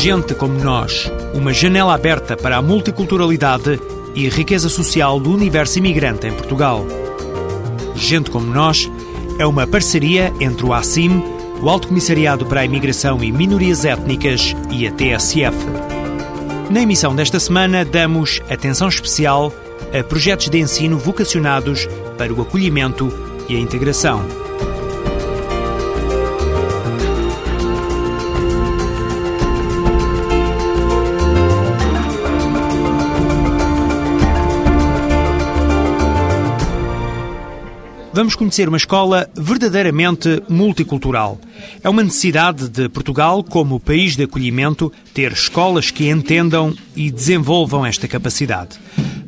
Gente como nós, uma janela aberta para a multiculturalidade e a riqueza social do universo imigrante em Portugal. Gente como nós é uma parceria entre o ACIM, o Alto Comissariado para a Imigração e Minorias Étnicas e a TSF. Na emissão desta semana, damos atenção especial a projetos de ensino vocacionados para o acolhimento e a integração. Vamos conhecer uma escola verdadeiramente multicultural. É uma necessidade de Portugal, como país de acolhimento, ter escolas que entendam e desenvolvam esta capacidade.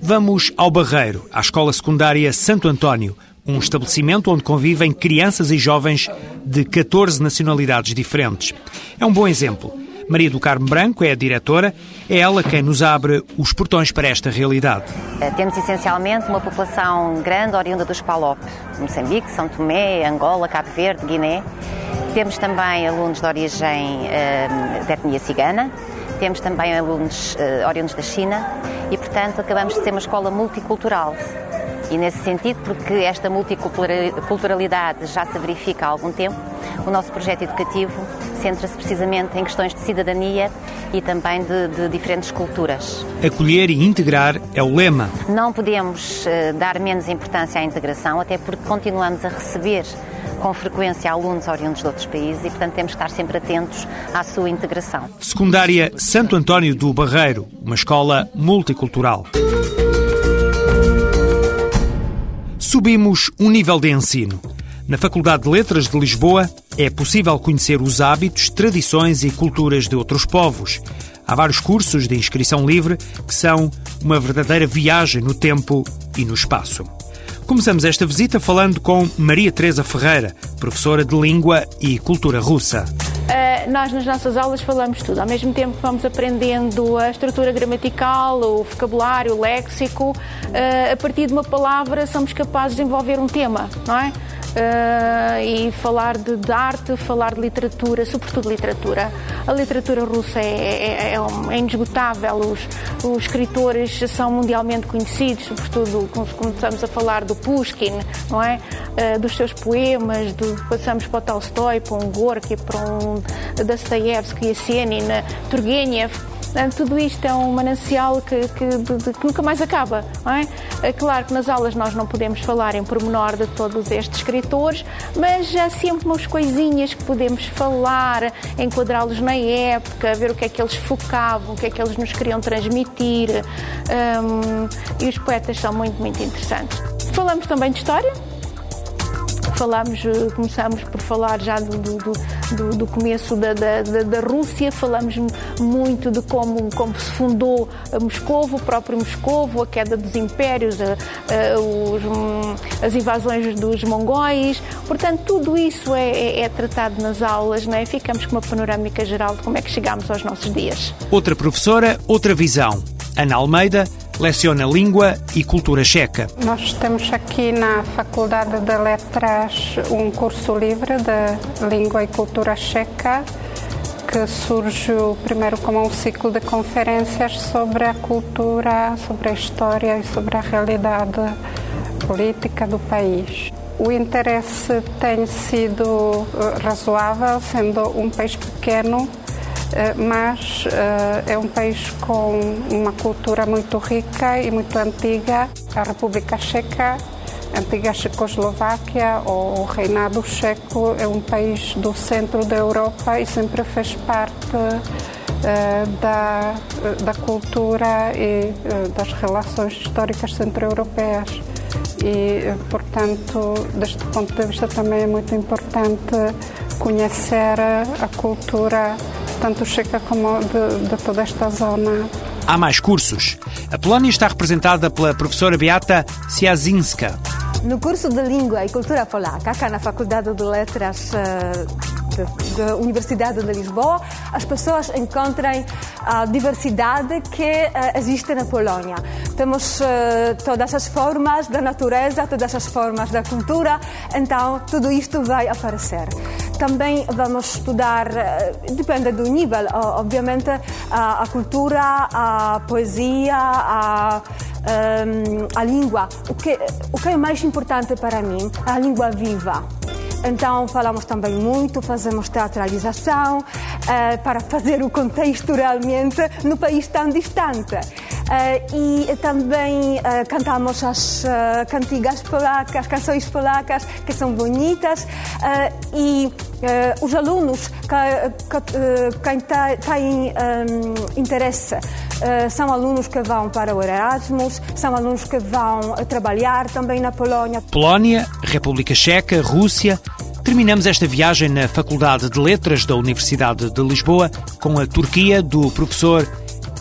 Vamos ao Barreiro, à Escola Secundária Santo António, um estabelecimento onde convivem crianças e jovens de 14 nacionalidades diferentes. É um bom exemplo. Maria do Carmo Branco é a diretora, é ela quem nos abre os portões para esta realidade. Eh, temos essencialmente uma população grande oriunda dos PALOP, Moçambique, São Tomé, Angola, Cabo Verde, Guiné. Temos também alunos de origem uh, de etnia cigana, temos também alunos uh, oriundos da China e, portanto, acabamos de ser uma escola multicultural. E nesse sentido, porque esta multiculturalidade já se verifica há algum tempo, o nosso projeto educativo centra-se precisamente em questões de cidadania e também de, de, diferentes culturas. Acolher e integrar é o lema. Não podemos uh, dar menos importância à integração, até porque continuamos a receber com frequência alunos oriundos de outros países e, portanto, temos que estar sempre atentos à sua integração. Secundária Santo António do Barreiro, uma escola multicultural. Subimos um nível de ensino. Na Faculdade de Letras de Lisboa é possível conhecer os hábitos, tradições e culturas de outros povos. Há vários cursos de inscrição livre que são uma verdadeira viagem no tempo e no espaço. Começamos esta visita falando com Maria Teresa Ferreira, professora de Língua e Cultura Russa. Uh, nós nas nossas aulas falamos tudo, ao mesmo tempo que vamos aprendendo a estrutura gramatical, o vocabulário, o léxico, uh, a partir de uma palavra somos capazes de desenvolver um tema, não é? Uh, e falar de, de, arte, falar de literatura, sobretudo literatura. A literatura russa é, é, é, um, é indesgotável, os, os, escritores são mundialmente conhecidos, sobretudo quando estamos a falar do Pushkin, não é? Uh, dos seus poemas, do, passamos para o Tolstói, para um Gorky, para um Dostoevsky, Yesenin, Turgenev Portanto, tudo isto é um manancial que, que, de, que nunca mais acaba. É? é? claro que nas aulas nós não podemos falar em pormenor de todos estes escritores, mas há sempre umas coisinhas que podemos falar, enquadrá-los na época, ver o que é que eles focavam, o que é que eles nos queriam transmitir. Um, e os poetas são muito, muito interessantes. Falamos também de história, Falamos, eh, começamos por falar já do, do, do, do começo da, da, da, Rússia, falamos muito de como, como se fundou Moscovo, o próprio Moscovo, a queda dos impérios, a, a, os, as invasões dos mongóis. Portanto, tudo isso é, é, é tratado nas aulas, não é? ficamos com uma panorâmica geral de como é que chegamos aos nossos dias. Outra professora, outra visão. Ana Almeida leciona língua e cultura checa. Nós temos aqui na Faculdade de Letras um curso livre de língua e cultura checa que surgiu primeiro como um ciclo de conferências sobre a cultura, sobre a história e sobre a realidade política do país. O interesse tem sido eh, razoável, sendo um país pequeno mas eh, é um país com uma cultura muito rica e muito antiga. A República Checa antiga Checoslováquia ou o Reinado Checo é um país do centro da Europa e sempre fez parte uh, da, da cultura e das relações históricas centro-europeias. E, portanto, deste ponto de vista também é muito importante conhecer a cultura tanto checa como de, de toda esta zona. Há mais cursos. A Polónia está representada pela professora Beata Siazinska. No curso de Língua e Cultura Polaca, cá na Faculdade de Letras eh, da Universidade de Lisboa, as pessoas encontram a diversidade que uh, existe na Polónia. Temos uh, todas as formas da natureza, todas as formas da cultura, então tudo isto vai aparecer. Também vamos estudar, uh, depende do nível, obviamente, a cultura, a poesia, a um, a língua. O que, o que é mais importante para mim? A língua viva. Então falamos também muito, fazemos teatralização uh, para fazer o contexto realmente no país tão distante. Uh, e também uh, cantamos as cantigas polacas, canções polacas que são bonitas e os alunos que, que, quem têm um, interesse são alunos que vão para o Erasmus, são alunos que vão trabalhar também na Polónia. Polónia, República Checa, Rússia, Terminamos esta viagem na Faculdade de Letras da Universidade de Lisboa com a Turquia do professor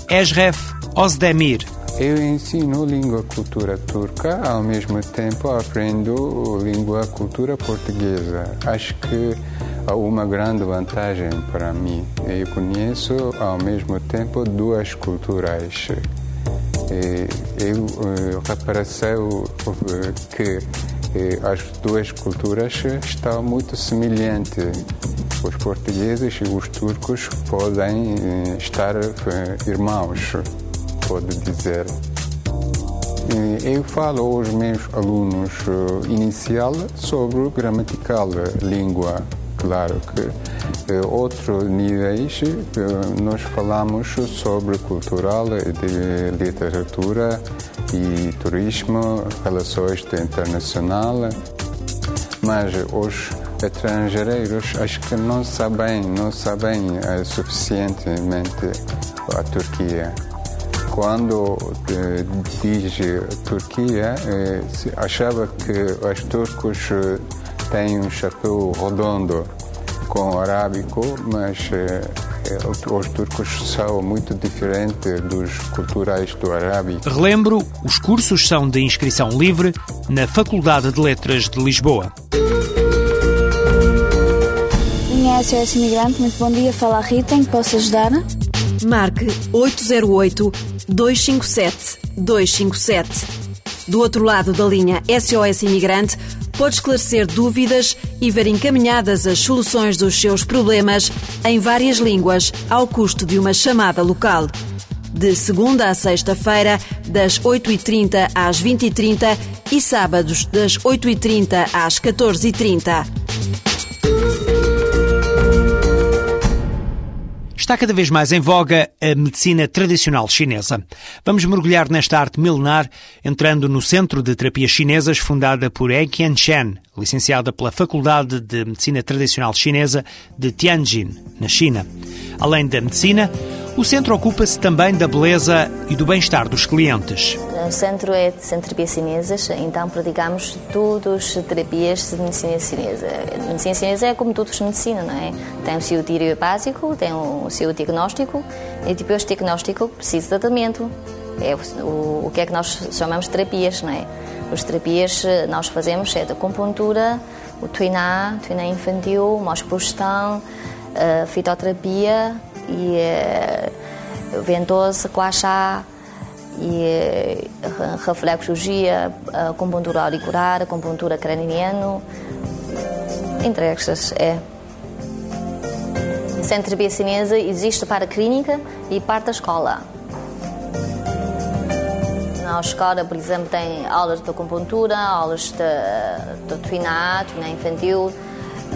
Esref Ozdemir. Eu ensino língua cultura turca, ao mesmo tempo aprendo língua cultura portuguesa. Acho que uma grande vantagem para mim. Eu conheço ao mesmo tempo duas culturas. Eu reparei que as duas culturas estão muito semelhantes. Os portugueses e os turcos podem eh, estar eh, irmãos, pode dizer. Eu falo aos meus alunos eh, inicial sobre gramatical, língua. Claro que outros níveis nós falamos sobre cultural, de literatura, e turismo, relações internacional, mas os estrangeiros acho que não sabem, não sabem é, suficientemente a Turquia. Quando eh, diz Turquia, eh, achava que os turcos têm um chapéu redondo com arábico, mas é, os turcos são muito diferentes dos culturais do arábico. Relembro, os cursos são de inscrição livre na Faculdade de Letras de Lisboa. Minha SOS Imigrante, muito bom dia. Fala a Rita, em que posso ajudar? Marque 808 257 257. Do outro lado da linha SOS Imigrante, pode esclarecer dúvidas e ver encaminhadas as soluções dos seus problemas em várias línguas ao custo de uma chamada local. De segunda a sexta-feira, das 8h30 às 20h30 e sábados, das 8h30 às 14h30. Está cada vez mais em voga a medicina tradicional chinesa. Vamos mergulhar nesta arte milenar, entrando no Centro de Terapias Chinesas fundada por He Qianshen, licenciada pela Faculdade de Medicina Tradicional Chinesa de Tianjin, na China. Além da medicina, o centro ocupa-se também da beleza e do bem-estar dos clientes. O centro é de terapias chinesas, então praticamos todas as terapias de medicina chinesa. A medicina chinesa é como todos os medicina, não é? Tem o seu tiro básico, tem o seu diagnóstico, e depois do diagnóstico precisa de tratamento. É o, o que é que nós chamamos de terapias, não é? As terapias nós fazemos é da acupuntura, o tuiná, tuiná infantil, mosprostão, a fitoterapia, e ventosa, coachá e uh, reflexologia, uh, acupuntura auricular, acupuntura craniana, entre estas é. Centro de Cinesa existe para a clínica e para a escola. Na escola, por exemplo, tem aulas de acupuntura, aulas de, de tuiná, tuiná infantil,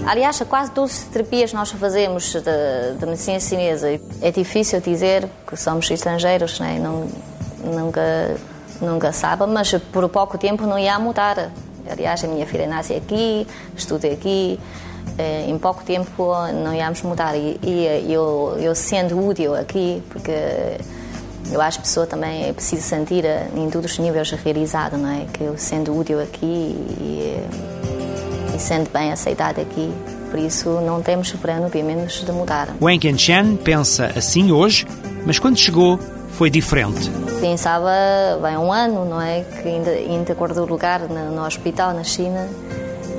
Aliás, quase todas as terapias nós fazemos de, de medicina chinesa. É difícil dizer que somos estrangeiros, né? não, nunca, nunca sabe, mas por pouco tempo não ia mudar. Aliás, a minha filha nasce aqui, estudei aqui. Eh, em pouco tempo não íamos mudar e, e eu, eu sendo útil aqui, porque eu acho que a pessoa também precisa sentir em todos os níveis realizado, não é? Que eu sendo útil aqui e, e sendo bem aceitada aqui, por isso não temos plano, pelo menos, de mudar. Wang Chen pensa assim hoje, mas quando chegou foi diferente. Pensava, bem, um ano, não é? Que ainda, ainda guardou lugar no, no hospital na China.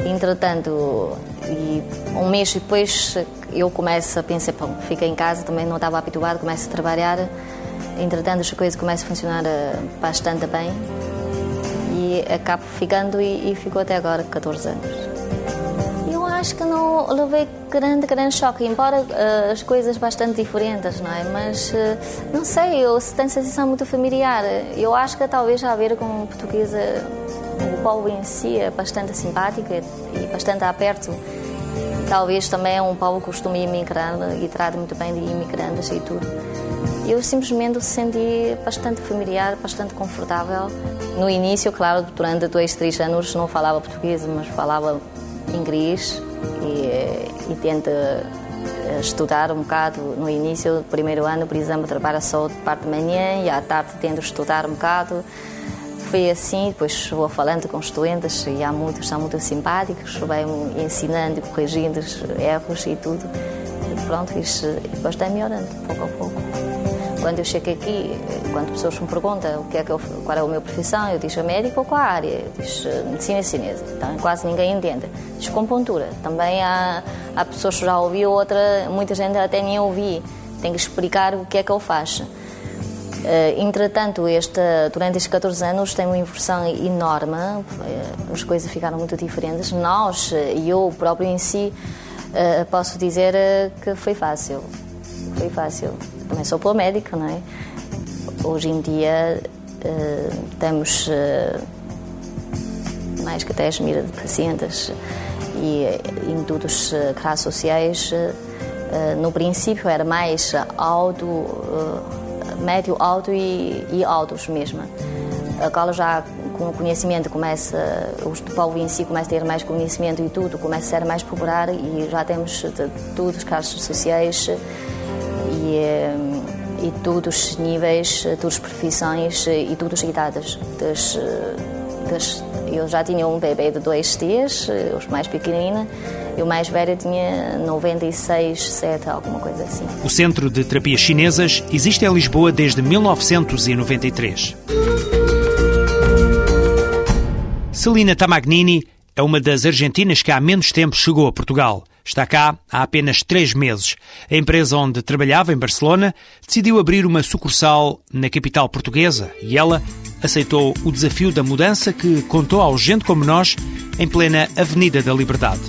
Entretanto, e um mês depois eu começo a pensar, bom, fiquei em casa, também não estava habituado, começo a trabalhar. Entretanto, as coisas começam a funcionar eh, bastante bem e acabo ficando e, e ficou até agora 14 anos acho que não levei grande, grande choque, embora uh, as coisas bastante diferentes, não é? Mas uh, não sei, eu tenho sensação muito familiar. Eu acho que talvez a ver com o português, o povo em si é bastante simpático e bastante aberto. Talvez também é um povo que costuma imigrar e trata muito bem de imigrantes e tudo. Eu simplesmente senti bastante familiar, bastante confortável. No início, claro, durante dois, três anos não falava português, mas falava inglês e, e tenta eh, estudar um bocado no início do primeiro ano, por exemplo, trabalha só de parte de manhã e à tarde tento estudar um bocado. Foi assim, depois vou falando com os estudantes e há muitos são muito simpáticos, vai ensinando, corrigindo erros e tudo. E pronto, isso depois está melhorando, pouco a pouco. Quando eu chego aqui, quando pessoas me perguntam o que é que eu, qual é a minha profissão, eu digo médico ou qual a área? Eu digo eh, medicina chinesa. Então quase ninguém entende. Diz compontura. Também há, há pessoas que já ouviram outra, muita gente até nem ouvi. Tem que explicar o que é que eu faço. Uh, entretanto, esta, durante estes 14 anos tem uma inversão enorme, uh, as coisas ficaram muito diferentes. Nós, e eu próprio em si, posso dizer que foi fácil. Foi fácil também sou pela médica, não é? Hoje em dia uh, temos uh, mais que 10 mil pacientes e em todas as classes sociais. No princípio era mais alto, médio, alto e, e altos mesmo. Agora já com o conhecimento começa, o povo em si começa a ter mais conhecimento e tudo, começa a ser mais popular e já temos de todas as classes sociais e, eh, e todos os níveis, todas as profissões eh, e todas as idades. Das, eh, das, eu já tinha um bebê de dois dias, os mais pequeninos, e o mais velho tinha 96, 7, alguma coisa assim. O Centro de Terapias Chinesas existe em Lisboa desde 1993. Celina Tamagnini é uma das argentinas que há menos tempo chegou a Portugal. Está cá há apenas três meses. A empresa onde trabalhava, em Barcelona, decidiu abrir uma sucursal na capital portuguesa e ela aceitou o desafio da mudança que contou ao gente como nós em plena Avenida da Liberdade.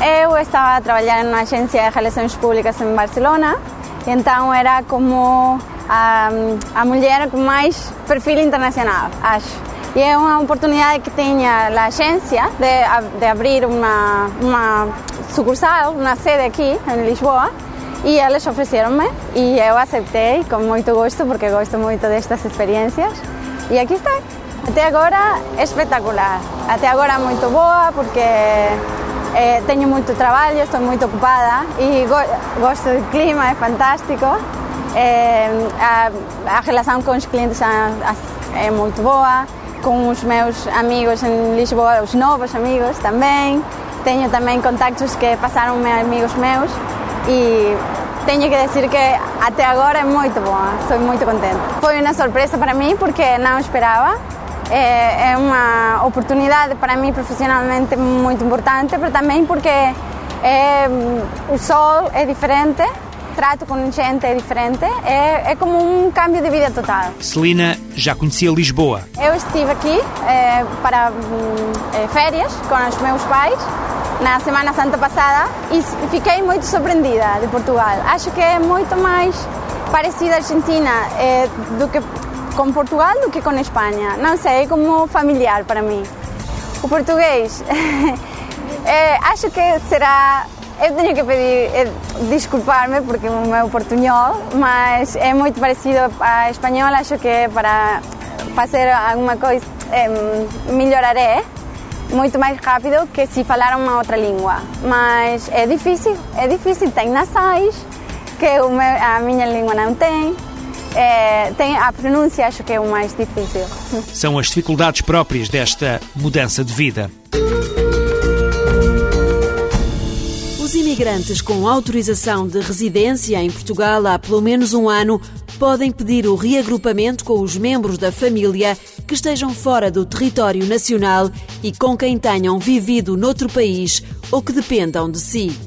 Eu estava a trabalhar numa agência de relações públicas em Barcelona, então era como a, a mulher com mais perfil internacional, acho. E é uma oportunidade que tinha a agência de, de abrir uma, uma sucursal, uma sede aqui em Lisboa. E eles ofereceram-me e eu aceitei com muito gosto, porque gosto muito destas experiências. E aqui está. Até agora espetacular. Até agora muito boa, porque eh, tenho muito trabalho, estou muito ocupada e go gosto clima, é fantástico. Eh, a, a, relação com os clientes é, é muito boa con os meus amigos en Lisboa, os novos amigos tamén. Teño tamén contactos que pasaron amigos meus e teño que decir que até agora é moito boa, estou moito contenta. Foi unha sorpresa para mí porque non esperaba, é, é unha oportunidade para mí profesionalmente moito importante, pero tamén porque é, o sol é diferente, trato com gente diferente, é, é como um cambio de vida total. Celina já conhecia Lisboa. Eu estive aqui é, para é, férias com os meus pais na Semana Santa passada e fiquei muito surpreendida de Portugal. Acho que é muito mais parecida à Argentina é, do que com Portugal do que com Espanha. Não sei, é como familiar para mim. O português, é, acho que será eu tenho que pedir eh, desculpar-me porque o meu portunhol, mas é muito parecido a espanhol, acho que para fazer alguma coisa é, melhoraré. muito mais rápido que se falar uma outra língua. Mas é difícil, é difícil. Tem nasais que a minha língua não tem. É, tem a pronúncia, acho que é o mais difícil. São as dificuldades próprias desta mudança de vida. Imigrantes com autorização de residência em Portugal há pelo menos um ano podem pedir o reagrupamento com os membros da família que estejam fora do território nacional e com quem tenham vivido noutro país ou que dependam de si.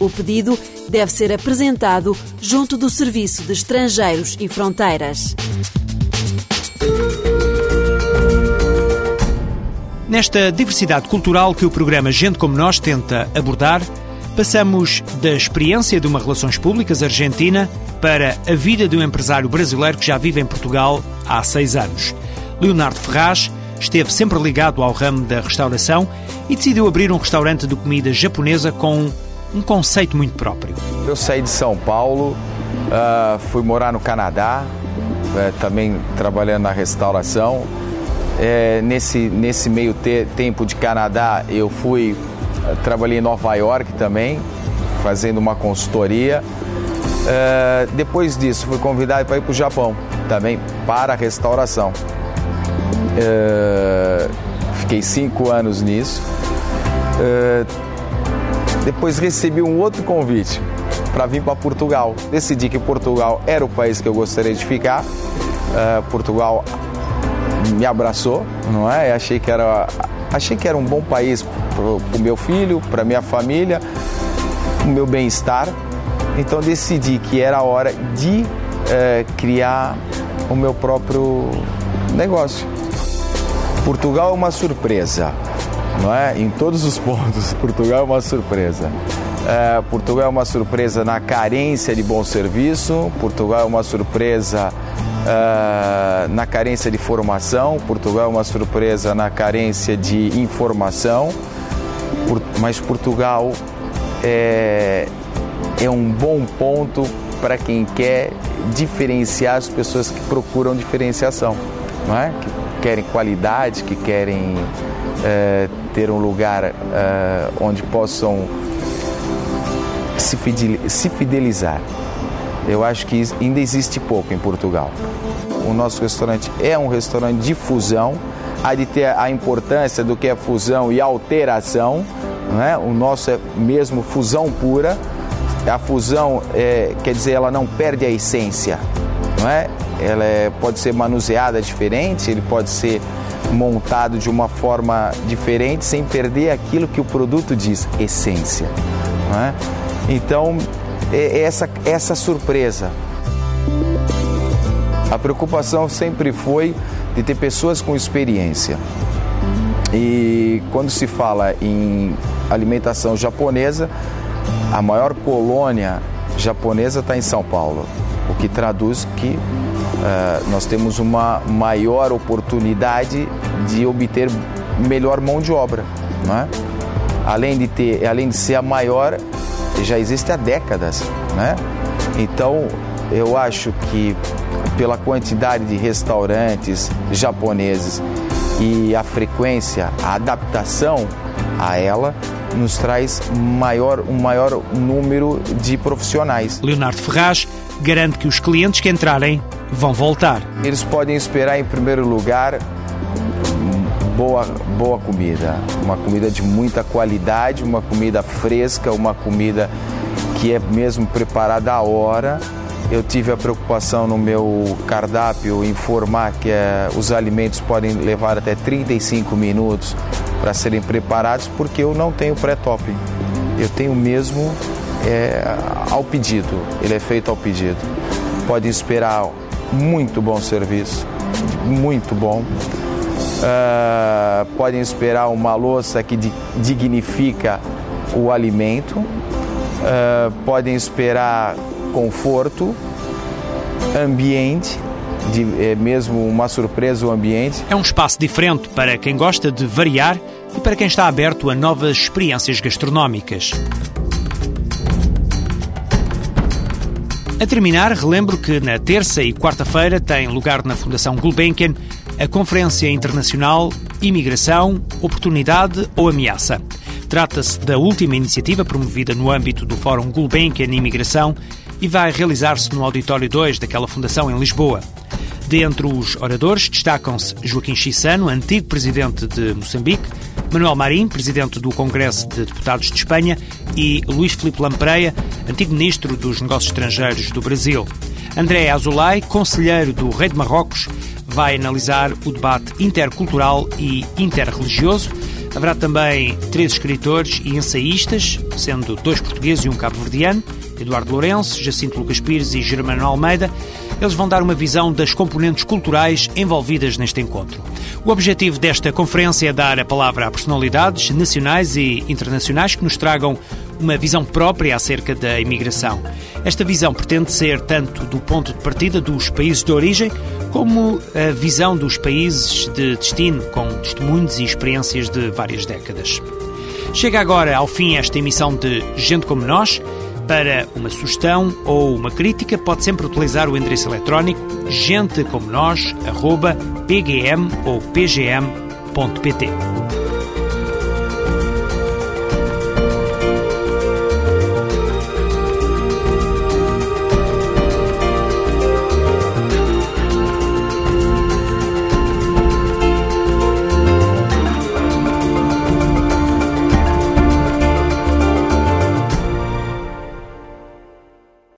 O pedido deve ser apresentado junto do Serviço de Estrangeiros e Fronteiras. Nesta diversidade cultural que o programa Gente Como Nós tenta abordar, passamos da experiência de uma relações públicas argentina para a vida de um empresário brasileiro que já vive em Portugal há seis anos. Leonardo Ferraz esteve sempre ligado ao ramo da restauração e decidiu abrir um restaurante de comida japonesa com um conceito muito próprio. Eu saí de São Paulo, uh, fui morar no Canadá, uh, também trabalhando na restauração. É, nesse, nesse meio te tempo de Canadá, eu fui, trabalhei em Nova York também, fazendo uma consultoria. depois disso, fui convidado para ir para o Japão, também para a restauração. fiquei cinco anos nisso. Depois recebi um outro convite para vir para Portugal. Decidi que Portugal era o país que eu gostaria de ficar. Uh, Portugal me abraçou, não é? achei que era, achei que era um bom país para o meu filho, para minha família, o meu bem-estar. Então decidi que era a hora de uh, criar o meu próprio negócio. Portugal é uma surpresa não é? Em todos os pontos, Portugal é uma surpresa. É, Portugal é uma surpresa na carência de bom serviço, Portugal é uma surpresa é, na carência de formação, Portugal é uma surpresa na carência de informação, mas Portugal é, é um bom ponto para quem quer diferenciar as pessoas que procuram diferenciação, não é? que querem qualidade, que querem é, ter um lugar uh, onde possam se fidelizar. Eu acho que ainda existe pouco em Portugal. O nosso restaurante é um restaurante de fusão, há de ter a importância do que é fusão e alteração. Não é? O nosso é mesmo fusão pura. A fusão, é, quer dizer, ela não perde a essência. Não é? Ela é, pode ser manuseada diferente, ele pode ser montado de uma forma diferente, sem perder aquilo que o produto diz, essência. É? Então, é essa, essa surpresa. A preocupação sempre foi de ter pessoas com experiência. E quando se fala em alimentação japonesa, a maior colônia japonesa está em São Paulo, o que traduz que uh, nós temos uma maior oportunidade de obter melhor mão de obra. Não é? além, de ter, além de ser a maior, já existe há décadas. Né? Então, eu acho que pela quantidade de restaurantes japoneses e a frequência, a adaptação a ela, nos traz maior, um maior número de profissionais. Leonardo Ferraz garante que os clientes que entrarem vão voltar. Eles podem esperar, em primeiro lugar, boa, boa comida. Uma comida de muita qualidade, uma comida fresca, uma comida que é mesmo preparada à hora. Eu tive a preocupação no meu cardápio informar que é, os alimentos podem levar até 35 minutos para serem preparados, porque eu não tenho pré-topping. Eu tenho mesmo é, ao pedido, ele é feito ao pedido. Pode esperar muito bom serviço, muito bom. Uh, podem esperar uma louça que dignifica o alimento, uh, podem esperar conforto, ambiente, de, é mesmo uma surpresa o ambiente. É um espaço diferente para quem gosta de variar e para quem está aberto a novas experiências gastronómicas. A terminar, relembro que na terça e quarta-feira tem lugar na Fundação Gulbenkian a Conferência Internacional imigração, oportunidade ou ameaça. Trata-se da última iniciativa promovida no âmbito do Fórum Gulbenkian Imigração e vai realizar-se no Auditório 2 daquela fundação em Lisboa. Dentre os oradores destacam-se Joaquim Chissano, antigo presidente de Moçambique, Manuel Marim, presidente do Congresso de Deputados de Espanha, e Luís Filipe Lampreia, antigo ministro dos Negócios Estrangeiros do Brasil. André Azulay, conselheiro do Rei de Marrocos, vai analisar o debate intercultural e interreligioso. Haverá também três escritores e ensaístas, sendo dois portugueses e um cabo-verdiano, Eduardo Lourenço, Jacinto Lucas Pires e Germano Almeida. Eles vão dar uma visão das componentes culturais envolvidas neste encontro. O objetivo desta conferência é dar a palavra a personalidades nacionais e internacionais que nos tragam uma visão própria acerca da imigração. Esta visão pretende ser tanto do ponto de partida dos países de origem, como a visão dos países de destino, com testemunhos e experiências de várias décadas. Chega agora ao fim esta emissão de Gente Como Nós. Para uma sugestão ou uma crítica, pode sempre utilizar o endereço eletrónico gentecomonós.pgm ou pgm.pt.